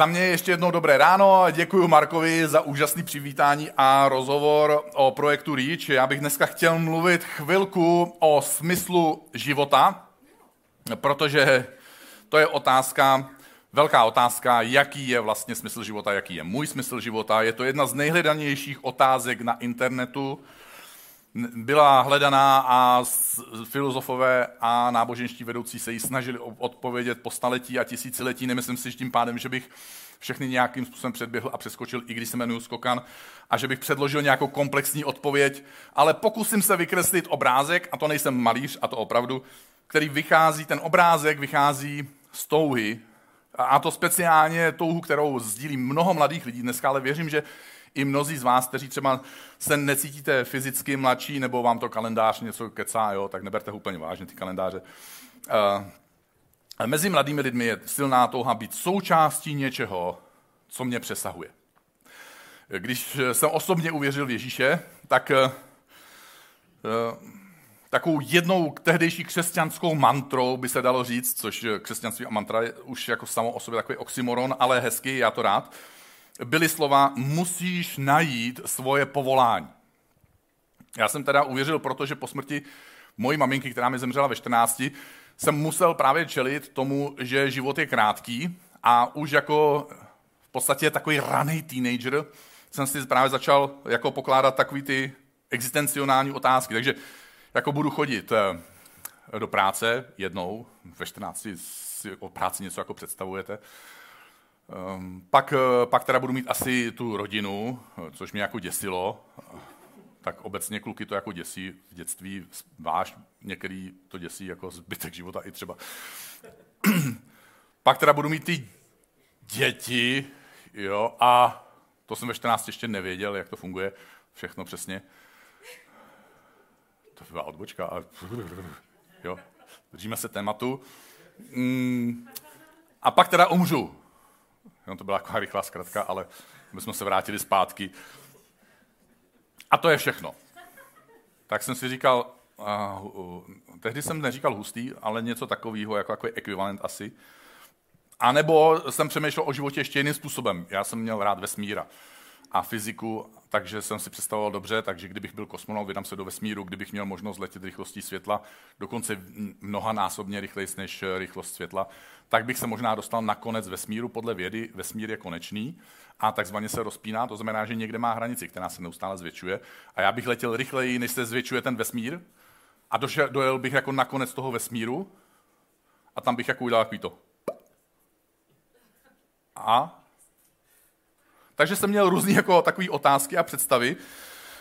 Za mě ještě jednou dobré ráno a děkuji Markovi za úžasný přivítání a rozhovor o projektu REACH. Já bych dneska chtěl mluvit chvilku o smyslu života, protože to je otázka, velká otázka, jaký je vlastně smysl života, jaký je můj smysl života. Je to jedna z nejhledanějších otázek na internetu byla hledaná a filozofové a náboženští vedoucí se jí snažili odpovědět po staletí a tisíciletí. Nemyslím si že tím pádem, že bych všechny nějakým způsobem předběhl a přeskočil, i když se jmenuji Skokan, a že bych předložil nějakou komplexní odpověď, ale pokusím se vykreslit obrázek, a to nejsem malíř, a to opravdu, který vychází, ten obrázek vychází z touhy, a to speciálně touhu, kterou sdílí mnoho mladých lidí dneska, ale věřím, že i mnozí z vás, kteří třeba se necítíte fyzicky mladší, nebo vám to kalendář něco kecá, jo, tak neberte úplně vážně, ty kalendáře. Uh, mezi mladými lidmi je silná touha být součástí něčeho, co mě přesahuje. Když jsem osobně uvěřil v Ježíše, tak uh, takovou jednou tehdejší křesťanskou mantrou by se dalo říct, což křesťanství a mantra je už jako samo o sobě takový oxymoron, ale hezký, já to rád, byly slova musíš najít svoje povolání. Já jsem teda uvěřil, protože po smrti mojí maminky, která mi zemřela ve 14, jsem musel právě čelit tomu, že život je krátký a už jako v podstatě takový raný teenager jsem si právě začal jako pokládat takový ty existenciální otázky. Takže jako budu chodit eh, do práce jednou, ve 14 si o práci něco jako představujete, Um, pak, eh, pak teda budu mít asi tu rodinu, což mě jako děsilo. Tak obecně kluky to jako děsí v dětství, váš některý to děsí jako zbytek života i třeba. pak teda budu mít ty děti, jo, a to jsem ve 14 ještě nevěděl, jak to funguje, všechno přesně. To byla odbočka, a jo, držíme se tématu. Mm, a pak teda umřu. No, to byla taková rychlá zkratka, ale my jsme se vrátili zpátky. A to je všechno. Tak jsem si říkal, uh, uh, tehdy jsem neříkal hustý, ale něco takového, jako, jako ekvivalent asi. A nebo jsem přemýšlel o životě ještě jiným způsobem. Já jsem měl rád vesmíra a fyziku, takže jsem si představoval dobře, takže kdybych byl kosmonaut, vydám se do vesmíru, kdybych měl možnost letět rychlostí světla, dokonce mnoha násobně rychleji než rychlost světla, tak bych se možná dostal na konec vesmíru. Podle vědy vesmír je konečný a takzvaně se rozpíná, to znamená, že někde má hranici, která se neustále zvětšuje. A já bych letěl rychleji, než se zvětšuje ten vesmír a došel, dojel bych jako na konec toho vesmíru a tam bych jako udělal takový to. A takže jsem měl různé jako takové otázky a představy.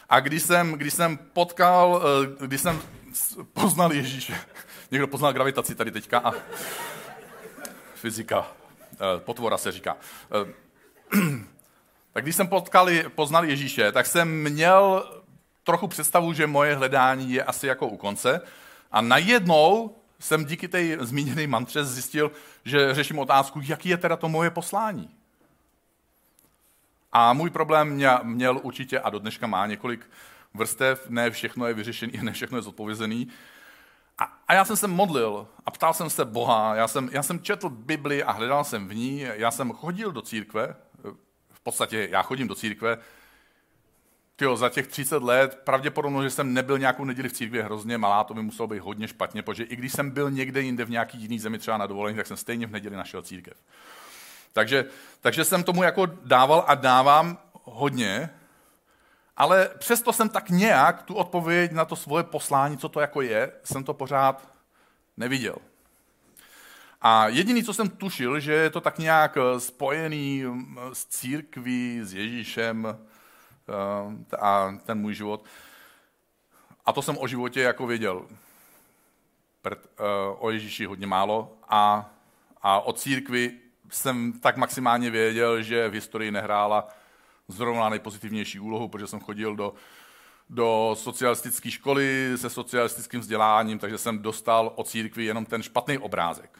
A když jsem, když jsem potkal, eh, když jsem poznal Ježíše, někdo poznal gravitaci tady teďka a fyzika, eh, potvora se říká. Eh, tak když jsem potkal, poznal Ježíše, tak jsem měl trochu představu, že moje hledání je asi jako u konce. A najednou jsem díky té zmíněné mantře zjistil, že řeším otázku, jaký je teda to moje poslání. A můj problém měl určitě a do dneška má několik vrstev, ne všechno je vyřešené, ne všechno je zodpovězený. A, a já jsem se modlil a ptal jsem se Boha, já jsem, já jsem četl Bibli a hledal jsem v ní, já jsem chodil do církve, v podstatě já chodím do církve, tyjo, za těch 30 let, pravděpodobně, že jsem nebyl nějakou neděli v církvi hrozně malá, to by muselo být hodně špatně, protože i když jsem byl někde jinde v nějaký jiný zemi, třeba na dovolení, tak jsem stejně v neděli našel církev. Takže, takže jsem tomu jako dával a dávám hodně, ale přesto jsem tak nějak tu odpověď na to svoje poslání, co to jako je, jsem to pořád neviděl. A jediný, co jsem tušil, že je to tak nějak spojený s církví, s Ježíšem eh, a ten můj život. A to jsem o životě jako věděl. Eh, o Ježíši hodně málo a, a o církvi jsem tak maximálně věděl, že v historii nehrála zrovna nejpozitivnější úlohu, protože jsem chodil do, do socialistické školy se socialistickým vzděláním, takže jsem dostal o církvi jenom ten špatný obrázek.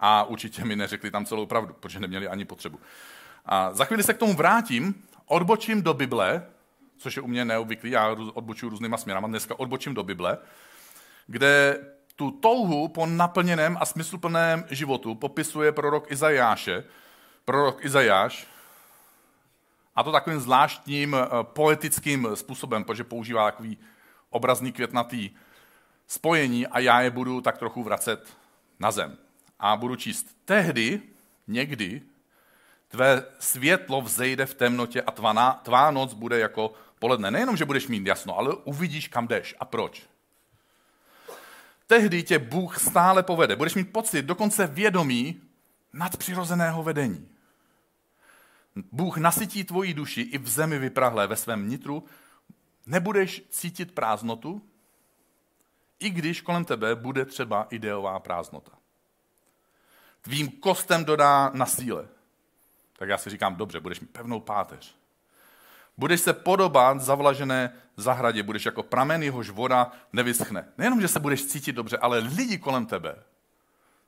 A určitě mi neřekli tam celou pravdu, protože neměli ani potřebu. A za chvíli se k tomu vrátím, odbočím do Bible, což je u mě neobvyklý, já odbočuju různýma směrama, dneska odbočím do Bible, kde tu touhu po naplněném a smysluplném životu popisuje prorok Izajáše prorok Izajáš, a to takovým zvláštním eh, poetickým způsobem, protože používá takový obrazný květnatý spojení a já je budu tak trochu vracet na zem. A budu číst. Tehdy, někdy, tvé světlo vzejde v temnotě a tvá, tvá noc bude jako poledne. Nejenom, že budeš mít jasno, ale uvidíš, kam jdeš a proč. Tehdy tě Bůh stále povede. Budeš mít pocit, dokonce vědomí nadpřirozeného vedení. Bůh nasytí tvoji duši i v zemi vyprahlé ve svém nitru. Nebudeš cítit prázdnotu, i když kolem tebe bude třeba ideová prázdnota. Tvým kostem dodá na síle. Tak já si říkám, dobře, budeš mít pevnou páteř. Budeš se podobat zavlažené zahradě, budeš jako pramen, jehož voda nevyschne. Nejenom, že se budeš cítit dobře, ale lidi kolem tebe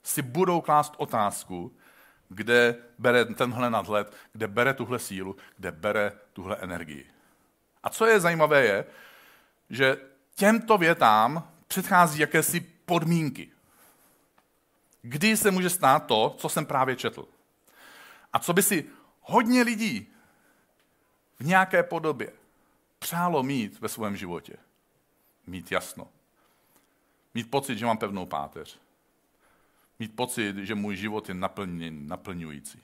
si budou klást otázku, kde bere tenhle nadhled, kde bere tuhle sílu, kde bere tuhle energii. A co je zajímavé je, že těmto větám předchází jakési podmínky. Kdy se může stát to, co jsem právě četl. A co by si hodně lidí v nějaké podobě přálo mít ve svém životě. Mít jasno. Mít pocit, že mám pevnou páteř. Mít pocit, že můj život je naplněn, naplňující.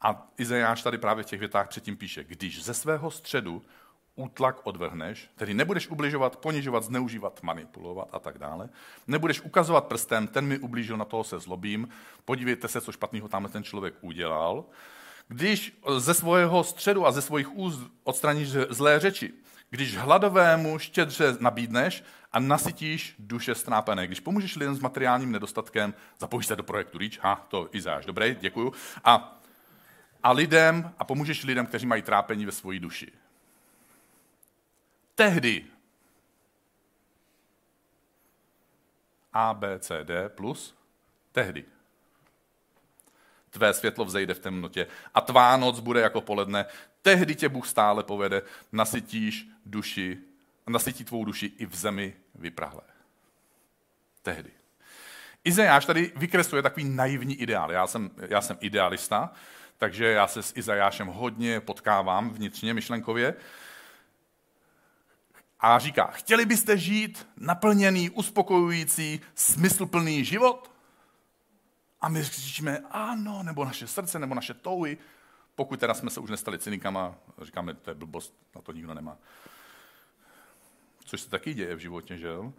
A Izajáš tady právě v těch větách předtím píše, když ze svého středu útlak odvrhneš, tedy nebudeš ubližovat, ponižovat, zneužívat, manipulovat a tak dále. Nebudeš ukazovat prstem, ten mi ublížil, na toho se zlobím, podívejte se, co špatného tamhle ten člověk udělal. Když ze svého středu a ze svých úst odstraníš zlé řeči, když hladovému štědře nabídneš a nasytíš duše strápené, když pomůžeš lidem s materiálním nedostatkem, zapojíš se do projektu REACH, ha, to Izáš, dobré, děkuju, a, a lidem, a pomůžeš lidem, kteří mají trápení ve svoji duši. Tehdy. A, B, C, D plus tehdy tvé světlo vzejde v temnotě a tvá noc bude jako poledne. Tehdy tě Bůh stále povede, nasytíš duši, nasytí tvou duši i v zemi vyprahlé. Tehdy. Izajáš tady vykresluje takový naivní ideál. Já jsem, já jsem idealista, takže já se s Izajášem hodně potkávám vnitřně, myšlenkově. A říká, chtěli byste žít naplněný, uspokojující, smysluplný život? A my říkáme ano, nebo naše srdce, nebo naše touhy, pokud teda jsme se už nestali cynikama, říkáme, to je blbost, na to nikdo nemá. Což se taky děje v životě, že jo?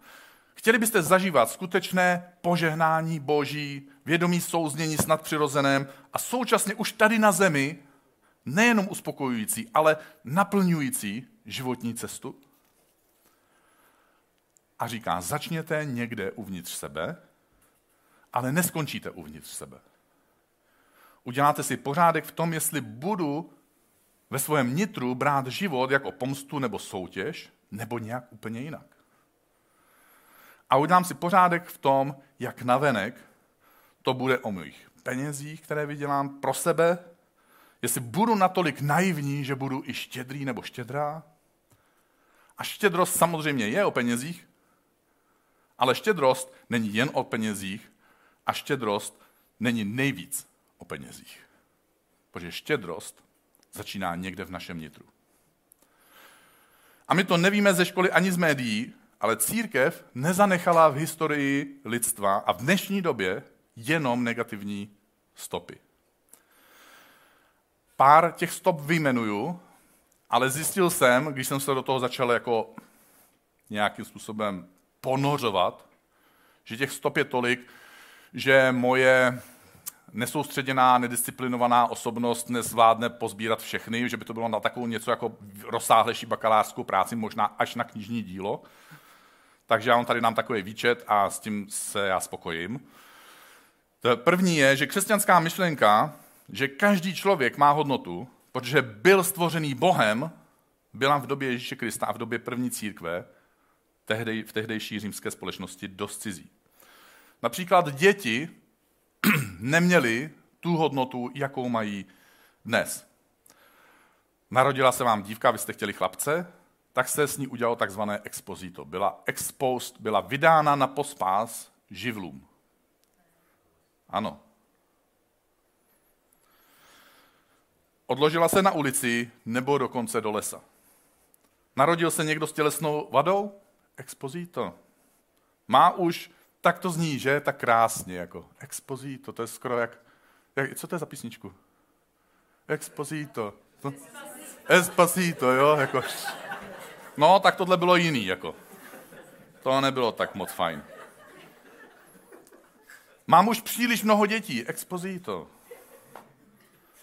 Chtěli byste zažívat skutečné požehnání Boží, vědomí souznění s nadpřirozeném a současně už tady na zemi nejenom uspokojující, ale naplňující životní cestu? A říká, začněte někde uvnitř sebe, ale neskončíte uvnitř sebe. Uděláte si pořádek v tom, jestli budu ve svém nitru brát život jako pomstu nebo soutěž, nebo nějak úplně jinak. A udělám si pořádek v tom, jak navenek to bude o mých penězích, které vydělám pro sebe, jestli budu natolik naivní, že budu i štědrý nebo štědrá. A štědrost samozřejmě je o penězích, ale štědrost není jen o penězích, a štědrost není nejvíc o penězích. Protože štědrost začíná někde v našem nitru. A my to nevíme ze školy ani z médií, ale církev nezanechala v historii lidstva a v dnešní době jenom negativní stopy. Pár těch stop vyjmenuju, ale zjistil jsem, když jsem se do toho začal jako nějakým způsobem ponořovat, že těch stop je tolik, že moje nesoustředěná, nedisciplinovaná osobnost nezvládne pozbírat všechny, že by to bylo na takovou něco jako rozsáhlejší bakalářskou práci, možná až na knižní dílo. Takže já vám tady dám takový výčet a s tím se já spokojím. To první je, že křesťanská myšlenka, že každý člověk má hodnotu, protože byl stvořený Bohem, byla v době Ježíše Krista a v době první církve, tehdy, v tehdejší římské společnosti dost cizí. Například děti neměly tu hodnotu, jakou mají dnes. Narodila se vám dívka, vy jste chtěli chlapce, tak se s ní udělalo takzvané expozito. Byla exposed, byla vydána na pospás živlům. Ano. odložila se na ulici nebo dokonce do lesa. Narodil se někdo s tělesnou vadou? Expozito. Má už, tak to zní, že? Tak krásně, jako expozito, to je skoro jak, jak co to je za písničku? Expozito. To, Espacito, jo, jako. No, tak tohle bylo jiný, jako. To nebylo tak moc fajn. Mám už příliš mnoho dětí, expozito.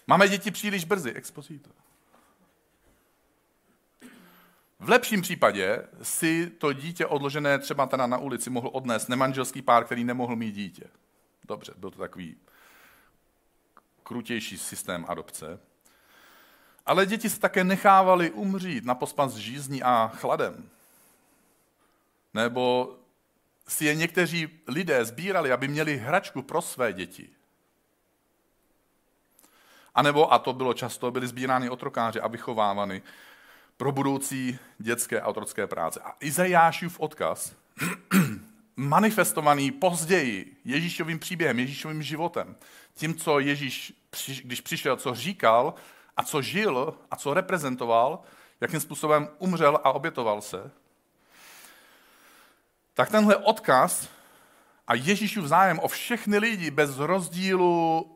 Máme děti příliš brzy, expozito. V lepším případě si to dítě odložené třeba teda na ulici mohl odnést nemanželský pár, který nemohl mít dítě. Dobře, byl to takový krutější systém adopce. Ale děti se také nechávaly umřít na pospas žízní a chladem. Nebo si je někteří lidé sbírali, aby měli hračku pro své děti. A nebo, a to bylo často, byly sbírány otrokáři a vychovávány pro budoucí dětské a otrocké práce. A Izajášův odkaz, manifestovaný později Ježíšovým příběhem, Ježíšovým životem, tím, co Ježíš, když přišel, co říkal a co žil a co reprezentoval, jakým způsobem umřel a obětoval se, tak tenhle odkaz a Ježíšův zájem o všechny lidi bez rozdílu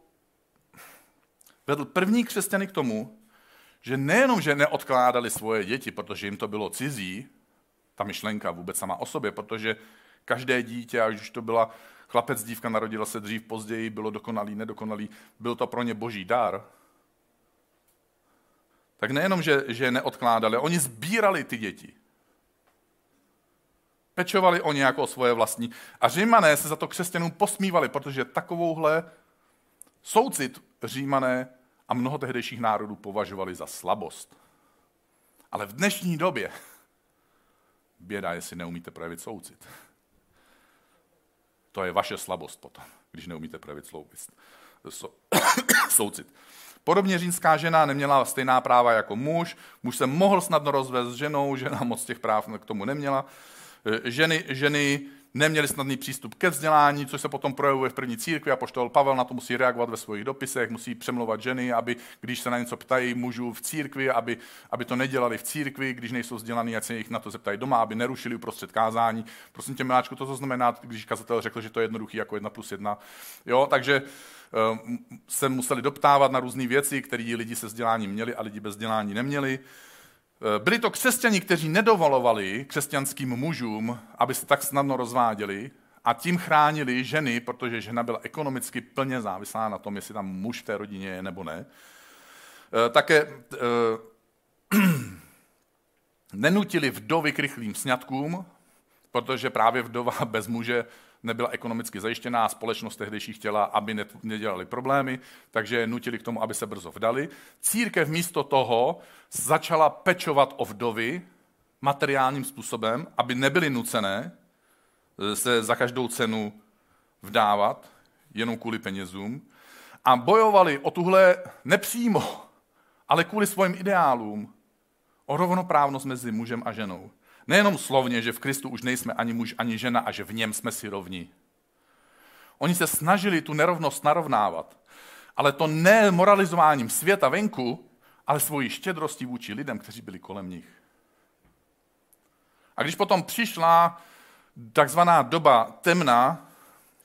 vedl první křesťany k tomu, že nejenom, že neodkládali svoje děti, protože jim to bylo cizí, ta myšlenka vůbec sama o sobě, protože každé dítě, ať už to byla chlapec, dívka, narodila se dřív, později, bylo dokonalý, nedokonalý, byl to pro ně boží dar, tak nejenom, že, že neodkládali, oni sbírali ty děti. Pečovali o ně jako o svoje vlastní. A římané se za to křesťanům posmívali, protože takovouhle soucit římané a mnoho tehdejších národů považovali za slabost. Ale v dnešní době běda, jestli neumíte projevit soucit. To je vaše slabost potom, když neumíte projevit soucit. soucit. Podobně římská žena neměla stejná práva jako muž. Muž se mohl snadno rozvést s ženou, žena moc těch práv k tomu neměla. E, ženy, ženy neměli snadný přístup ke vzdělání, což se potom projevuje v první církvi a poštol Pavel na to musí reagovat ve svých dopisech, musí přemlouvat ženy, aby když se na něco ptají mužů v církvi, aby, aby to nedělali v církvi, když nejsou vzdělaní, ať se jich na to zeptají doma, aby nerušili uprostřed kázání. Prosím tě, miláčku, to, co znamená, když kazatel řekl, že to je jednoduchý jako jedna plus jedna. Jo, takže uh, se museli doptávat na různé věci, které lidi se vzděláním měli a lidi bez vzdělání neměli. Eh, byli to křesťani, kteří nedovolovali křesťanským mužům, aby se tak snadno rozváděli a tím chránili ženy, protože žena byla ekonomicky plně závislá na tom, jestli tam muž v té rodině je nebo ne. Eh, také eh, nenutili vdovy k rychlým sňatkům, protože právě vdova bez muže nebyla ekonomicky zajištěná společnost tehdejší chtěla, aby nedělali problémy, takže je nutili k tomu, aby se brzo vdali. Církev místo toho začala pečovat o vdovy materiálním způsobem, aby nebyly nucené eh, se za každou cenu vdávat, jenom kvůli penězům. A bojovali o tuhle nepřímo, ale kvůli svým ideálům, o rovnoprávnost mezi mužem a ženou. Nejenom slovně, že v Kristu už nejsme ani muž, ani žena a že v něm jsme si rovni. Oni se snažili tu nerovnost narovnávat, ale to ne moralizováním světa venku, ale svojí štědrostí vůči lidem, kteří byli kolem nich. A když potom přišla takzvaná doba temna,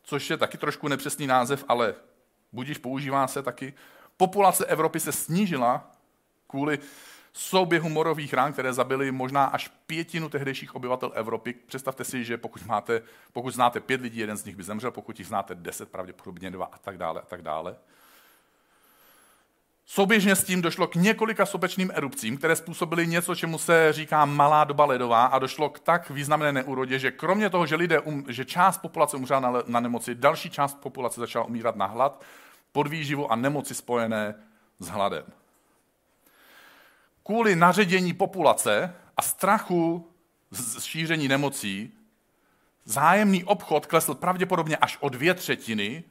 což je taky trošku nepřesný název, ale budíš používá se taky, populace Evropy se snížila kvůli souběhu morových rán, které zabily možná až pětinu tehdejších obyvatel Evropy. Představte si, že pokud, máte, pokud znáte pět lidí, jeden z nich by zemřel, pokud jich znáte deset, pravděpodobně dva a tak dále a tak dále. Souběžně s tím došlo k několika sopečným erupcím, které způsobily něco, čemu se říká malá doba ledová a došlo k tak významné neúrodě, že kromě toho, že, lidé um, že část populace umřela na, na nemoci, další část populace začala umírat na hlad, podvýživu a nemoci spojené s hladem kvůli naředění populace a strachu z šíření nemocí zájemný obchod klesl pravděpodobně až o dvě třetiny.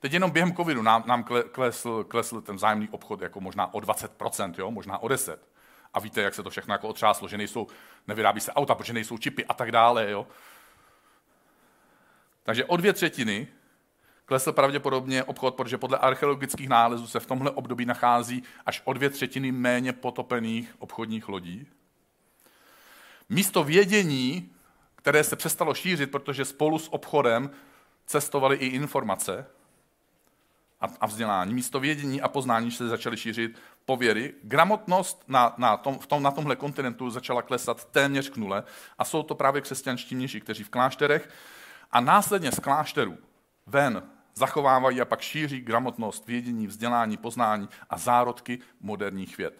Teď jenom během covidu nám, nám klesl, klesl ten zájemný obchod jako možná o 20%, jo? možná o 10%. A víte, jak se to všechno jako otřáslo, že nejsou, nevyrábí se auta, protože nejsou čipy a tak dále. Jo? Takže o dvě třetiny Klesl pravděpodobně obchod, protože podle archeologických nálezů se v tomhle období nachází až o dvě třetiny méně potopených obchodních lodí. Místo vědění, které se přestalo šířit, protože spolu s obchodem cestovaly i informace a vzdělání, místo vědění a poznání se začaly šířit pověry, gramotnost na, na, tom, v tom, na tomhle kontinentu začala klesat téměř k nule a jsou to právě křesťanští mniši, kteří v klášterech a následně z klášterů ven zachovávají a pak šíří gramotnost, vědění, vzdělání, poznání a zárodky moderních věd.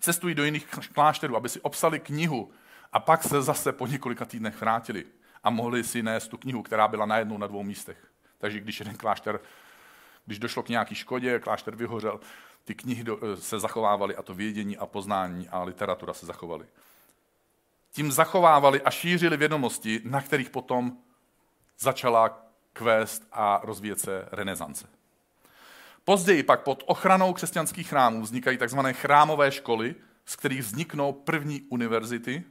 Cestují do jiných klášterů, aby si obsali knihu a pak se zase po několika týdnech vrátili a mohli si nést tu knihu, která byla najednou na dvou místech. Takže když jeden klášter, když došlo k nějaký škodě, klášter vyhořel, ty knihy eh, se zachovávaly a to vědění a poznání a literatura se zachovaly. Tím zachovávali a šířili vědomosti, na kterých potom začala kvést a rozvíjet se renesance. Později pak pod ochranou křesťanských chrámů vznikají tzv. chrámové školy, z kterých vzniknou první univerzity.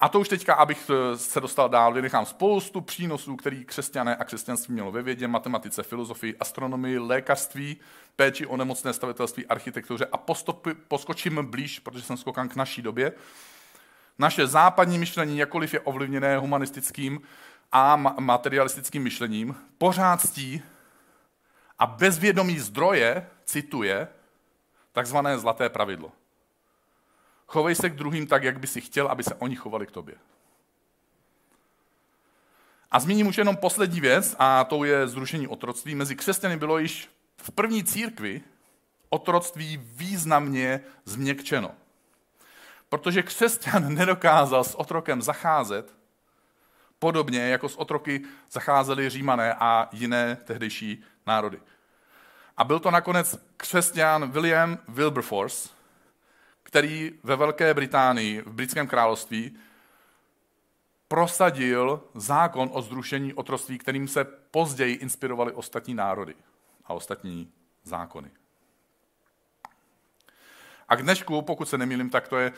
A to už teďka, abych eh, se dostal dál, vynechám spoustu přínosů, který křesťané a křesťanství mělo ve vědě, matematice, filozofii, astronomii, lékařství, péči o nemocné stavitelství, architektuře a postupy, poskočím blíž, protože jsem skokan k naší době. Naše západní myšlení, jakkoliv je ovlivněné humanistickým a materialistickým myšlením, pořád ctí a bezvědomí zdroje cituje takzvané zlaté pravidlo. Chovej se k druhým tak, jak by si chtěl, aby se oni chovali k tobě. A zmíním už jenom poslední věc, a to je zrušení otroctví. Mezi křesťany bylo již v první církvi otroctví významně změkčeno. Protože křesťan nedokázal s otrokem zacházet podobně, jako s otroky zacházeli římané a jiné tehdejší národy. A byl to nakonec křesťan William Wilberforce, který ve Velké Británii, v britském království, prosadil zákon o zrušení otroství, kterým se později inspirovaly ostatní národy a ostatní zákony. A k dnešku, pokud se nemýlím, tak to je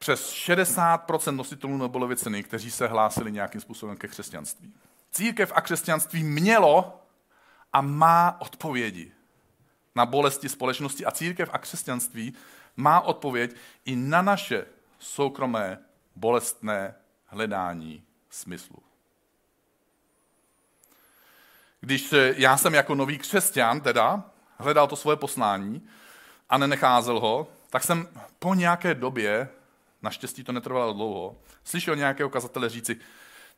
přes 60% nositelů Nobelovy ceny, kteří se hlásili nějakým způsobem ke křesťanství. Církev a křesťanství mělo a má odpovědi na bolesti společnosti a církev a křesťanství má odpověď i na naše soukromé bolestné hledání smyslu. Když já jsem jako nový křesťan teda hledal to svoje poslání a nenecházel ho, tak jsem po nějaké době, naštěstí to netrvalo dlouho, slyšel nějakého kazatele říci,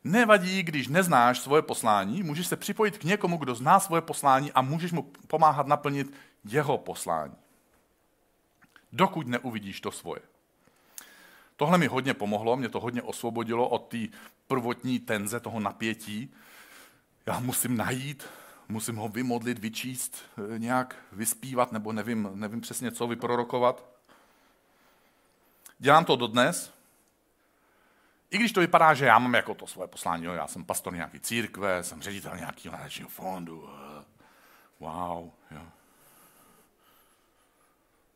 nevadí, když neznáš svoje poslání, můžeš se připojit k někomu, kdo zná svoje poslání a můžeš mu pomáhat naplnit jeho poslání. Dokud neuvidíš to svoje. Tohle mi hodně pomohlo, mě to hodně osvobodilo od té prvotní tenze, toho napětí. Já musím najít, musím ho vymodlit, vyčíst, eh, nějak vyspívat, nebo nevím, nevím přesně co, vyprorokovat. Dělám to dodnes, i když to vypadá, že já mám jako to svoje poslání, jo, já jsem pastor nějaký církve, jsem ředitel nějakého nadačního fondu, wow, jo.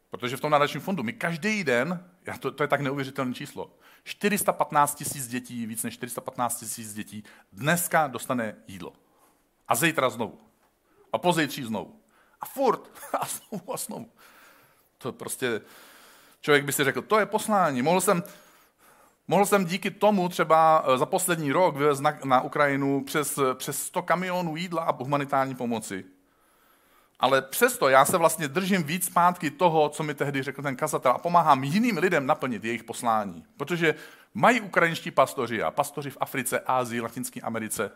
Protože v tom nadačním fondu my každý den, to, to je tak neuvěřitelné číslo, 415 tisíc dětí, víc než 415 tisíc dětí dneska dostane jídlo. A zítra znovu. A pozítří znovu. A furt. A znovu a znovu. To prostě, člověk by si řekl, to je poslání. Mohl jsem, mohl jsem díky tomu třeba eh, za poslední rok vyvést na, na Ukrajinu přes, přes 100 kamionů jídla a humanitární pomoci. Ale přesto já se vlastně držím víc zpátky toho, co mi tehdy řekl ten kazatel a pomáhám jiným lidem naplnit jejich poslání. Protože mají ukrajinští pastoři a pastoři v Africe, Ázii, Latinské Americe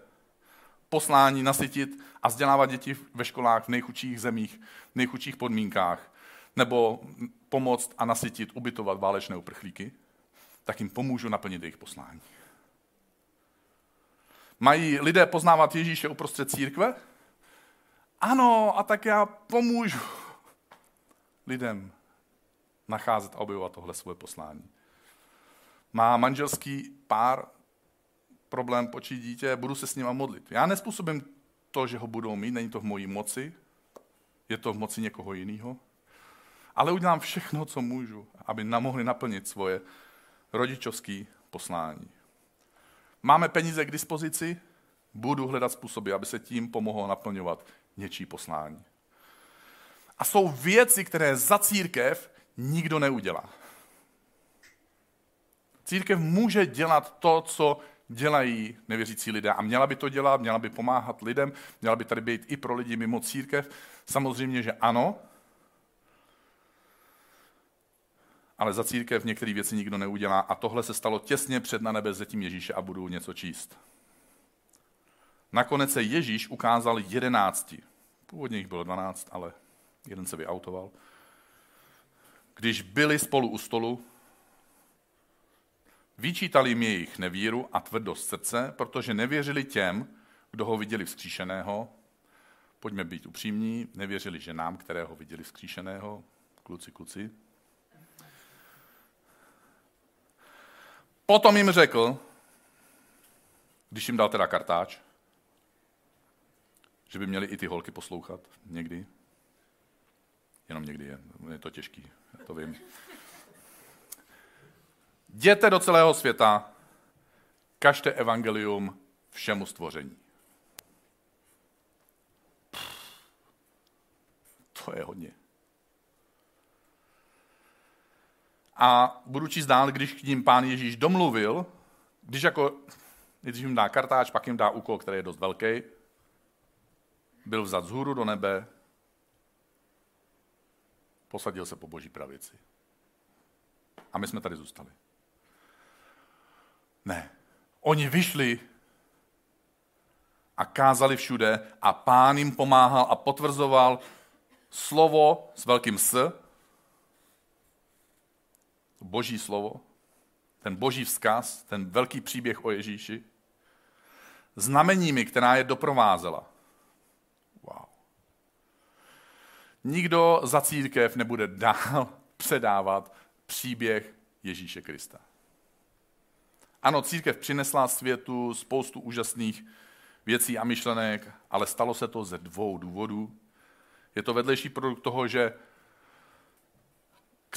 poslání nasytit a vzdělávat děti ve školách v nejchudších zemích, v nejchudších podmínkách, nebo pomoct a nasytit, ubytovat válečné uprchlíky, tak jim pomůžu naplnit jejich poslání. Mají lidé poznávat Ježíše uprostřed církve? Ano, a tak já pomůžu lidem nacházet a objevovat tohle svoje poslání. Má manželský pár problém počít dítě, budu se s nima modlit. Já nespůsobím to, že ho budou mít, není to v mojí moci, je to v moci někoho jiného, ale udělám všechno, co můžu, aby mohli naplnit svoje rodičovské poslání. Máme peníze k dispozici, Budu hledat způsoby, aby se tím pomohlo naplňovat něčí poslání. A jsou věci, které za církev nikdo neudělá. Církev může dělat to, co dělají nevěřící lidé a měla by to dělat, měla by pomáhat lidem, měla by tady být i pro lidi mimo církev. Samozřejmě, že ano, ale za církev některé věci nikdo neudělá a tohle se stalo těsně před na nebezetím Ježíše a budu něco číst. Nakonec se Ježíš ukázal jedenácti. Původně jich bylo dvanáct, ale jeden se vyautoval. Když byli spolu u stolu, vyčítali jim jejich nevíru a tvrdost srdce, protože nevěřili těm, kdo ho viděli vzkříšeného. Pojďme být upřímní, nevěřili ženám, které ho viděli vzkříšeného. Kluci, kluci. Potom jim řekl, když jim dal teda kartáč, že by měli i ty holky poslouchat někdy. Jenom někdy je, je to těžký, já to vím. Jděte do celého světa, kažte evangelium všemu stvoření. To je hodně. A budu číst dál, když k ním pán Ježíš domluvil, když jako, když jim dá kartáč, pak jim dá úkol, který je dost velký, byl vzat z hůru do nebe, posadil se po boží pravici. A my jsme tady zůstali. Ne. Oni vyšli a kázali všude a pán jim pomáhal a potvrzoval slovo s velkým S, boží slovo, ten boží vzkaz, ten velký příběh o Ježíši, znameními, která je doprovázela. Wow. Nikdo za církev nebude dál předávat příběh Ježíše Krista. Ano, církev přinesla světu spoustu úžasných věcí a myšlenek, ale stalo se to ze dvou důvodů. Je to vedlejší produkt toho, že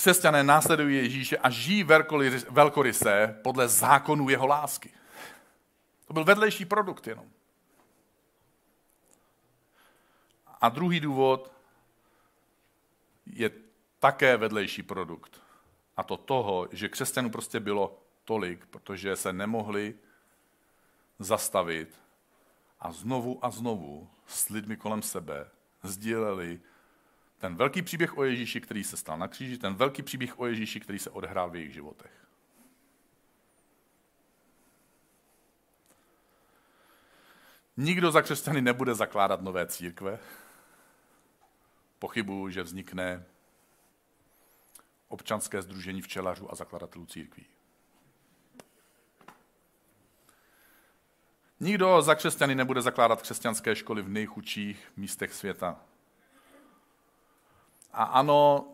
křesťané následují Ježíše a žijí velkoryse podle zákonů jeho lásky. To byl vedlejší produkt jenom. A druhý důvod je také vedlejší produkt. A to toho, že křesťanů prostě bylo tolik, protože se nemohli zastavit a znovu a znovu s lidmi kolem sebe sdíleli ten velký příběh o Ježíši, který se stal na kříži, ten velký příběh o Ježíši, který se odehrál v jejich životech. Nikdo za křesťany nebude zakládat nové církve. Pochybuju, že vznikne občanské združení včelařů a zakladatelů církví. Nikdo za křesťany nebude zakládat křesťanské školy v nejchudších místech světa. A ano,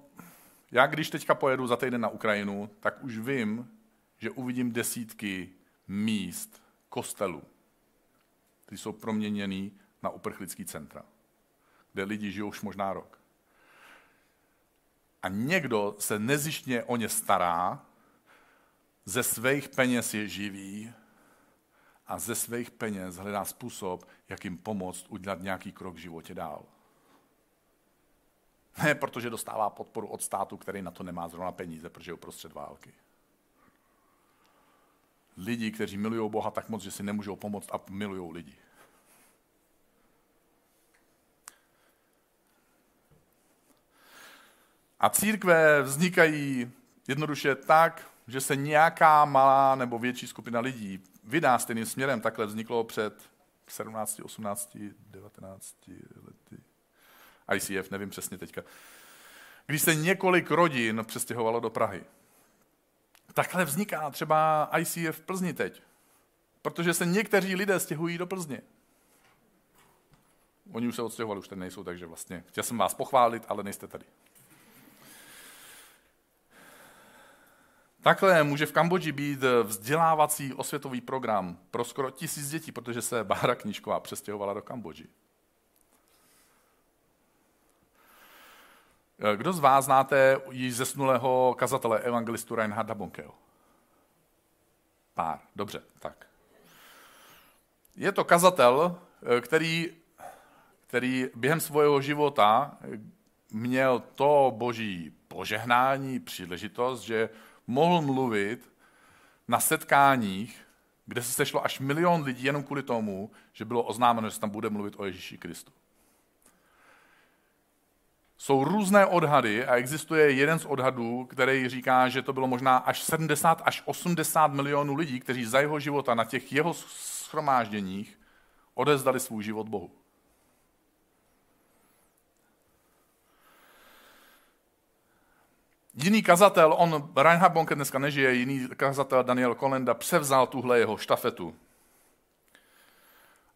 já když teďka pojedu za týden na Ukrajinu, tak už vím, že uvidím desítky míst, kostelů, které jsou proměněný na uprchlický centra, kde lidi žijou už možná rok. A někdo se nezištně o ně stará, ze svých peněz je živý a ze svých peněz hledá způsob, jak jim pomoct udělat nějaký krok v životě dál. Ne protože dostává podporu od státu, který na to nemá zrovna peníze, protože je uprostřed války. Lidi, kteří milují Boha tak moc, že si nemůžou pomoct a milují lidi. A církve vznikají jednoduše tak, že se nějaká malá nebo větší skupina lidí vydá stejným směrem. Takhle vzniklo před 17, 18, 19 lety. ICF, nevím přesně teďka. Když se několik rodin přestěhovalo do Prahy. Takhle vzniká třeba ICF v Plzni teď. Protože se někteří lidé stěhují do Plzně. Oni už se odstěhovali, už tady nejsou, takže vlastně chtěl jsem vás pochválit, ale nejste tady. Takhle může v Kambodži být vzdělávací osvětový program pro skoro tisíc dětí, protože se Bára Knížková přestěhovala do Kambodži. Kdo z vás znáte již zesnulého kazatele evangelistu Reinharda Bonkeho? Pár, dobře, tak. Je to kazatel, eh, který, který během svého života měl to boží požehnání, příležitost, že mohl mluvit na setkáních, kde se sešlo až milion lidí jenom kvůli tomu, že bylo oznámeno, že se tam bude mluvit o Ježíši Kristu. Jsou různé odhady a existuje jeden z odhadů, který říká, že to bylo možná až 70 až 80 milionů lidí, kteří za jeho života na těch jeho schromážděních odezdali svůj život Bohu. Jiný kazatel, on, Reinhard Bonke dneska nežije, jiný kazatel Daniel Kolenda převzal tuhle jeho štafetu.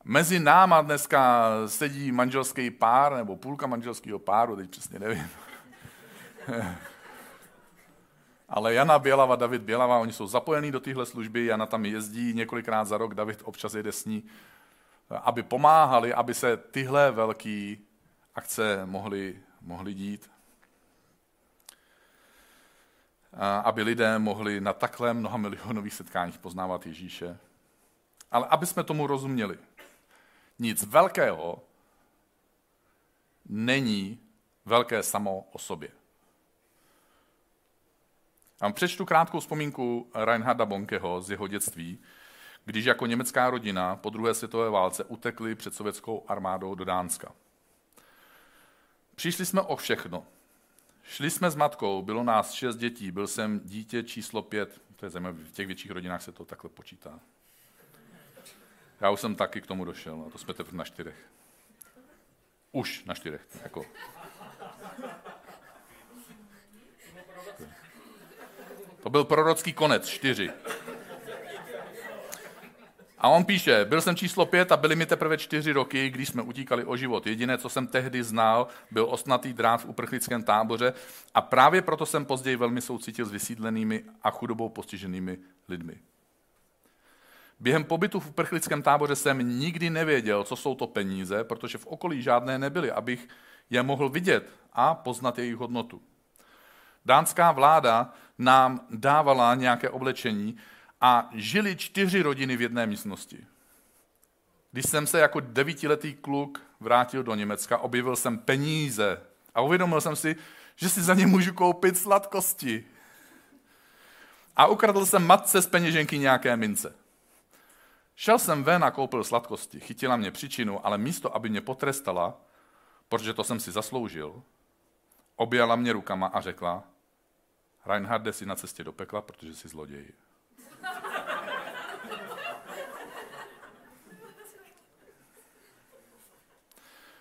Mezi náma dneska sedí manželský pár, nebo půlka manželského páru, teď přesně nevím. Ale Jana Bělava, David Bělava, oni jsou zapojení do téhle služby, Jana tam jezdí několikrát za rok, David občas jede s ní, aby pomáhali, aby se tyhle velké akce mohly, mohly dít aby lidé mohli na takhle mnoha milionových setkáních poznávat Ježíše. Ale aby jsme tomu rozuměli, nic velkého není velké samo o sobě. A přečtu krátkou vzpomínku Reinharda Bonkeho z jeho dětství, když jako německá rodina po druhé světové válce utekli před sovětskou armádou do Dánska. Přišli jsme o všechno. Šli jsme s matkou, bylo nás šest dětí, byl jsem dítě číslo pět, to je zajímavé, v těch větších rodinách se to takhle počítá. Já už jsem taky k tomu došel, a to jsme teprve na čtyřech. Už na čtyřech. Jako. To byl prorocký konec, čtyři. A on píše, byl jsem číslo pět a byly mi teprve čtyři roky, když jsme utíkali o život. Jediné, co jsem tehdy znal, byl osnatý drát v uprchlickém táboře a právě proto jsem později velmi soucítil s vysídlenými a chudobou postiženými lidmi. Během pobytu v uprchlickém táboře jsem nikdy nevěděl, co jsou to peníze, protože v okolí žádné nebyly, abych je mohl vidět a poznat jejich hodnotu. Dánská vláda nám dávala nějaké oblečení, a žili čtyři rodiny v jedné místnosti. Když jsem se jako devítiletý kluk vrátil do Německa, objevil jsem peníze a uvědomil jsem si, že si za ně můžu koupit sladkosti. A ukradl jsem matce z peněženky nějaké mince. Šel jsem ven a koupil sladkosti. Chytila mě příčinu, ale místo, aby mě potrestala, protože to jsem si zasloužil, objala mě rukama a řekla, Reinharde si na cestě do pekla, protože jsi zloděj.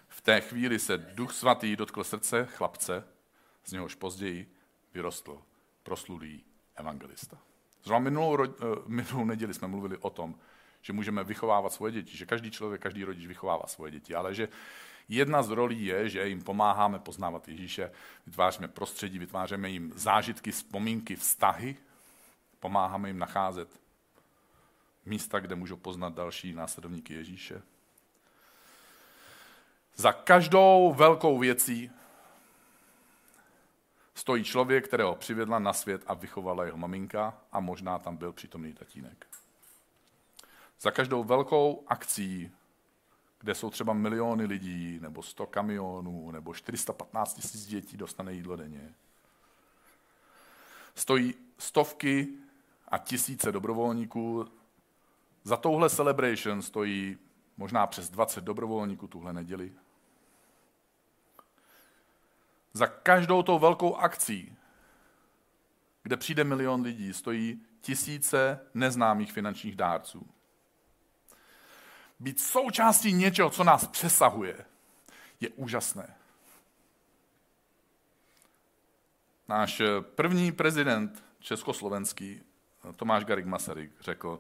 V té chvíli se duch svatý dotkl srdce chlapce, z něhož později vyrostl proslulý evangelista. Zrovna minulou, eh, minulou neděli jsme mluvili o tom, že můžeme vychovávat svoje děti, že každý člověk, každý rodič vychovává svoje děti, ale že jedna z rolí je, že jim pomáháme poznávat Ježíše, vytváříme prostředí, vytváříme jim zážitky, vzpomínky, vztahy, Pomáháme jim nacházet místa, kde můžou poznat další následovníky Ježíše. Za každou velkou věcí stojí člověk, kterého přivedla na svět a vychovala jeho maminka a možná tam byl přítomný tatínek. Za každou velkou akcí, kde jsou třeba miliony lidí, nebo 100 kamionů, nebo 415 tisíc dětí dostane jídlo denně, stojí stovky a tisíce dobrovolníků. Za touhle celebration stojí možná přes 20 dobrovolníků tuhle neděli. Za každou tou velkou akcí, kde přijde milion lidí, stojí tisíce neznámých finančních dárců. Být součástí něčeho, co nás přesahuje, je úžasné. Náš první prezident československý Tomáš Garik Masaryk řekl,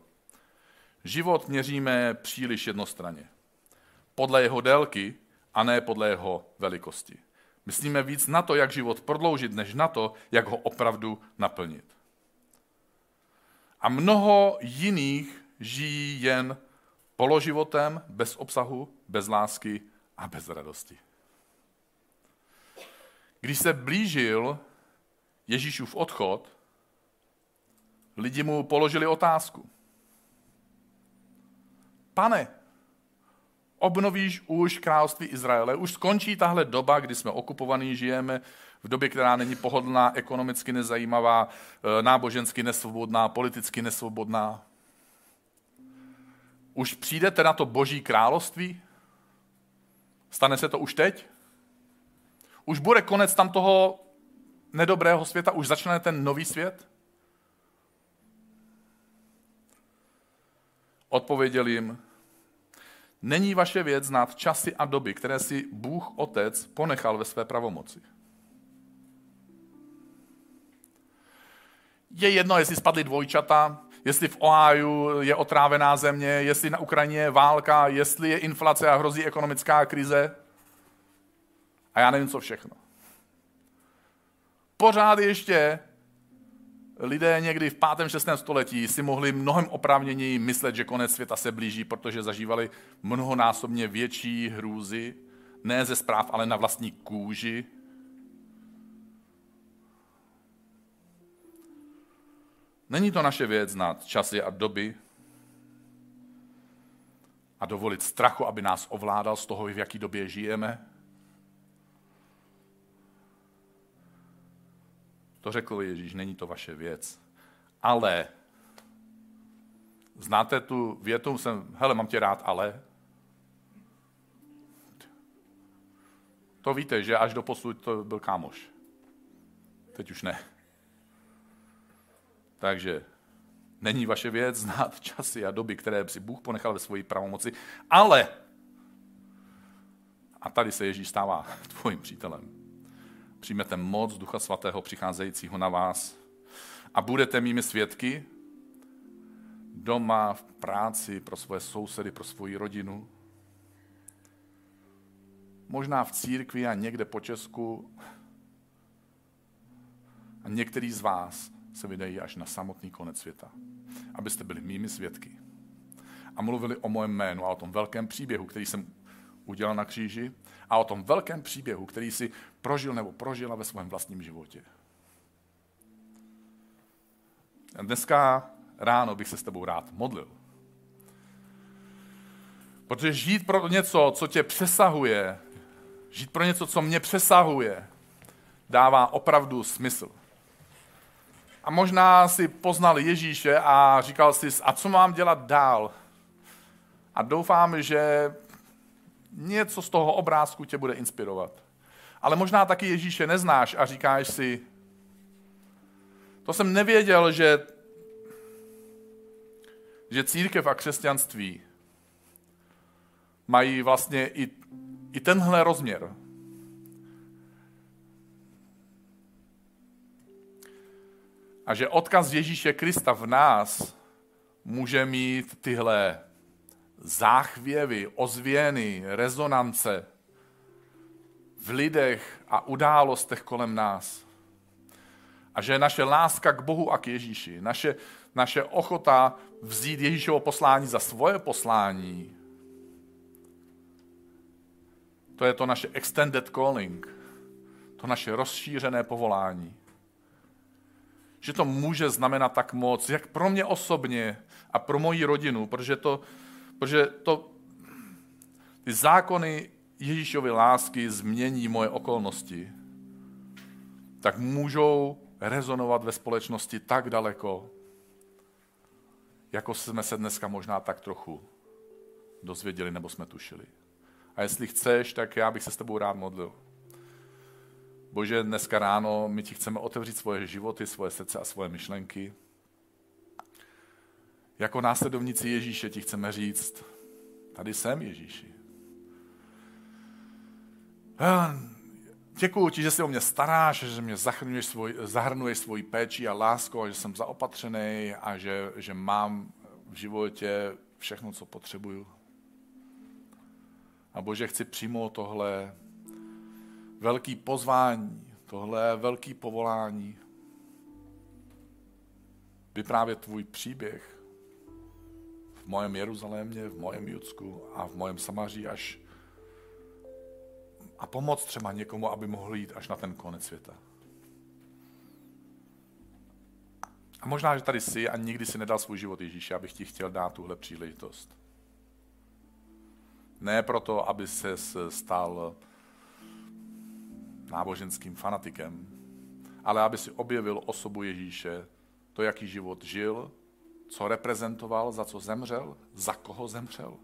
život měříme příliš jednostranně. Podle jeho délky a ne podle jeho velikosti. Myslíme víc na to, jak život prodloužit, než na to, jak ho opravdu naplnit. A mnoho jiných žijí jen položivotem, bez obsahu, bez lásky a bez radosti. Když se blížil Ježíšův odchod, Lidi mu položili otázku. Pane, obnovíš už království Izraele, už skončí tahle doba, kdy jsme okupovaní, žijeme v době, která není pohodlná, ekonomicky nezajímavá, eh, nábožensky nesvobodná, politicky nesvobodná. Už přijdete na to boží království? Stane se to už teď? Už bude konec tam toho nedobrého světa? Už začne ten nový svět? Odpověděl jim, není vaše věc znát časy a doby, které si Bůh Otec ponechal ve své pravomoci. Je jedno, jestli spadly dvojčata, jestli v Ohio je otrávená země, jestli na Ukrajině je válka, jestli je inflace a hrozí ekonomická krize. A já nevím, co všechno. Pořád ještě lidé někdy v 5. 6. století si mohli mnohem oprávněněji myslet, že konec světa se blíží, protože zažívali mnohonásobně větší hrůzy, ne ze zpráv, ale na vlastní kůži. Není to naše věc znát časy a doby a dovolit strachu, aby nás ovládal z toho, v jaký době žijeme. To řekl Ježíš, není to vaše věc. Ale, znáte tu větu, jsem, hele, mám tě rád, ale? To víte, že až do posud to byl kámoš. Teď už ne. Takže není vaše věc znát časy a doby, které si Bůh ponechal ve svoji pravomoci, ale, a tady se Ježíš stává tvojím přítelem, přijmete moc Ducha Svatého přicházejícího na vás a budete mými svědky doma, v práci, pro svoje sousedy, pro svoji rodinu. Možná v církvi a někde po Česku. A některý z vás se vydají až na samotný konec světa, abyste byli mými svědky. A mluvili o mojem jménu a o tom velkém příběhu, který jsem udělal na kříži a o tom velkém příběhu, který si prožil nebo prožila ve svém vlastním životě. Dneska ráno bych se s tebou rád modlil. Protože žít pro něco, co tě přesahuje, žít pro něco, co mě přesahuje, dává opravdu smysl. A možná si poznal Ježíše a říkal si, a co mám dělat dál? A doufám, že něco z toho obrázku tě bude inspirovat. Ale možná taky Ježíše neznáš a říkáš si, to jsem nevěděl, že, že církev a křesťanství mají vlastně i, i tenhle rozměr. A že odkaz Ježíše Krista v nás může mít tyhle záchvěvy, ozvěny, rezonance v lidech a událostech kolem nás. A že naše láska k Bohu a k Ježíši, naše, naše ochota vzít Ježíšovo poslání za svoje poslání, to je to naše extended calling, to naše rozšířené povolání. Že to může znamenat tak moc, jak pro mě osobně a pro moji rodinu, protože to, Protože to, ty zákony Ježíšovy lásky změní moje okolnosti, tak můžou rezonovat ve společnosti tak daleko, jako jsme se dneska možná tak trochu dozvěděli nebo jsme tušili. A jestli chceš, tak já bych se s tebou rád modlil. Bože, dneska ráno my ti chceme otevřít svoje životy, svoje srdce a svoje myšlenky. Jako následovníci Ježíše ti chceme říct, tady jsem Ježíši. Děkuji ti, že se o mě staráš, že mě zahrnuješ, svoj, zahrnuješ svoji péči a lásku, a že jsem zaopatřený a že, že mám v životě všechno, co potřebuju. A Bože, chci přijmout tohle velký pozvání, tohle velký povolání, vyprávět tvůj příběh, v mojem Jeruzalémě, v mojem Judsku a v mojem Samaří až a pomoct třeba někomu, aby mohl jít až na ten konec světa. A možná, že tady jsi a nikdy si nedal svůj život Ježíši, abych ti chtěl dát tuhle příležitost. Ne proto, aby se stal náboženským fanatikem, ale aby si objevil osobu Ježíše, to, jaký život žil, co reprezentoval, za co zemřel, za koho zemřel.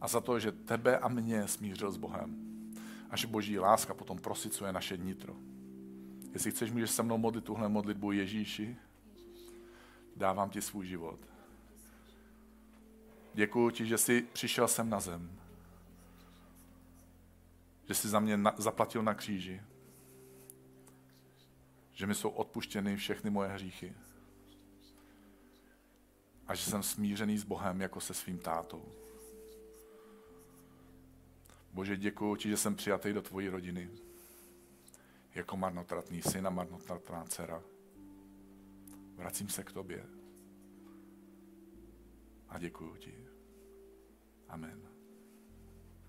A za to, že tebe a mě smířil s Bohem. A že boží láska potom prosicuje naše nitro. Jestli chceš, můžeš se mnou modlit tuhle modlitbu Ježíši, dávám ti svůj život. Děkuji ti, že jsi přišel sem na zem. Že jsi za mě na, zaplatil na kříži. Že mi jsou odpuštěny všechny moje hříchy. A že jsem smířený s Bohem jako se svým tátou. Bože, děkuji ti, že jsem přijatý do tvojí rodiny. Jako marnotratný syn a marnotratná dcera. Vracím se k tobě. A děkuji ti. Amen.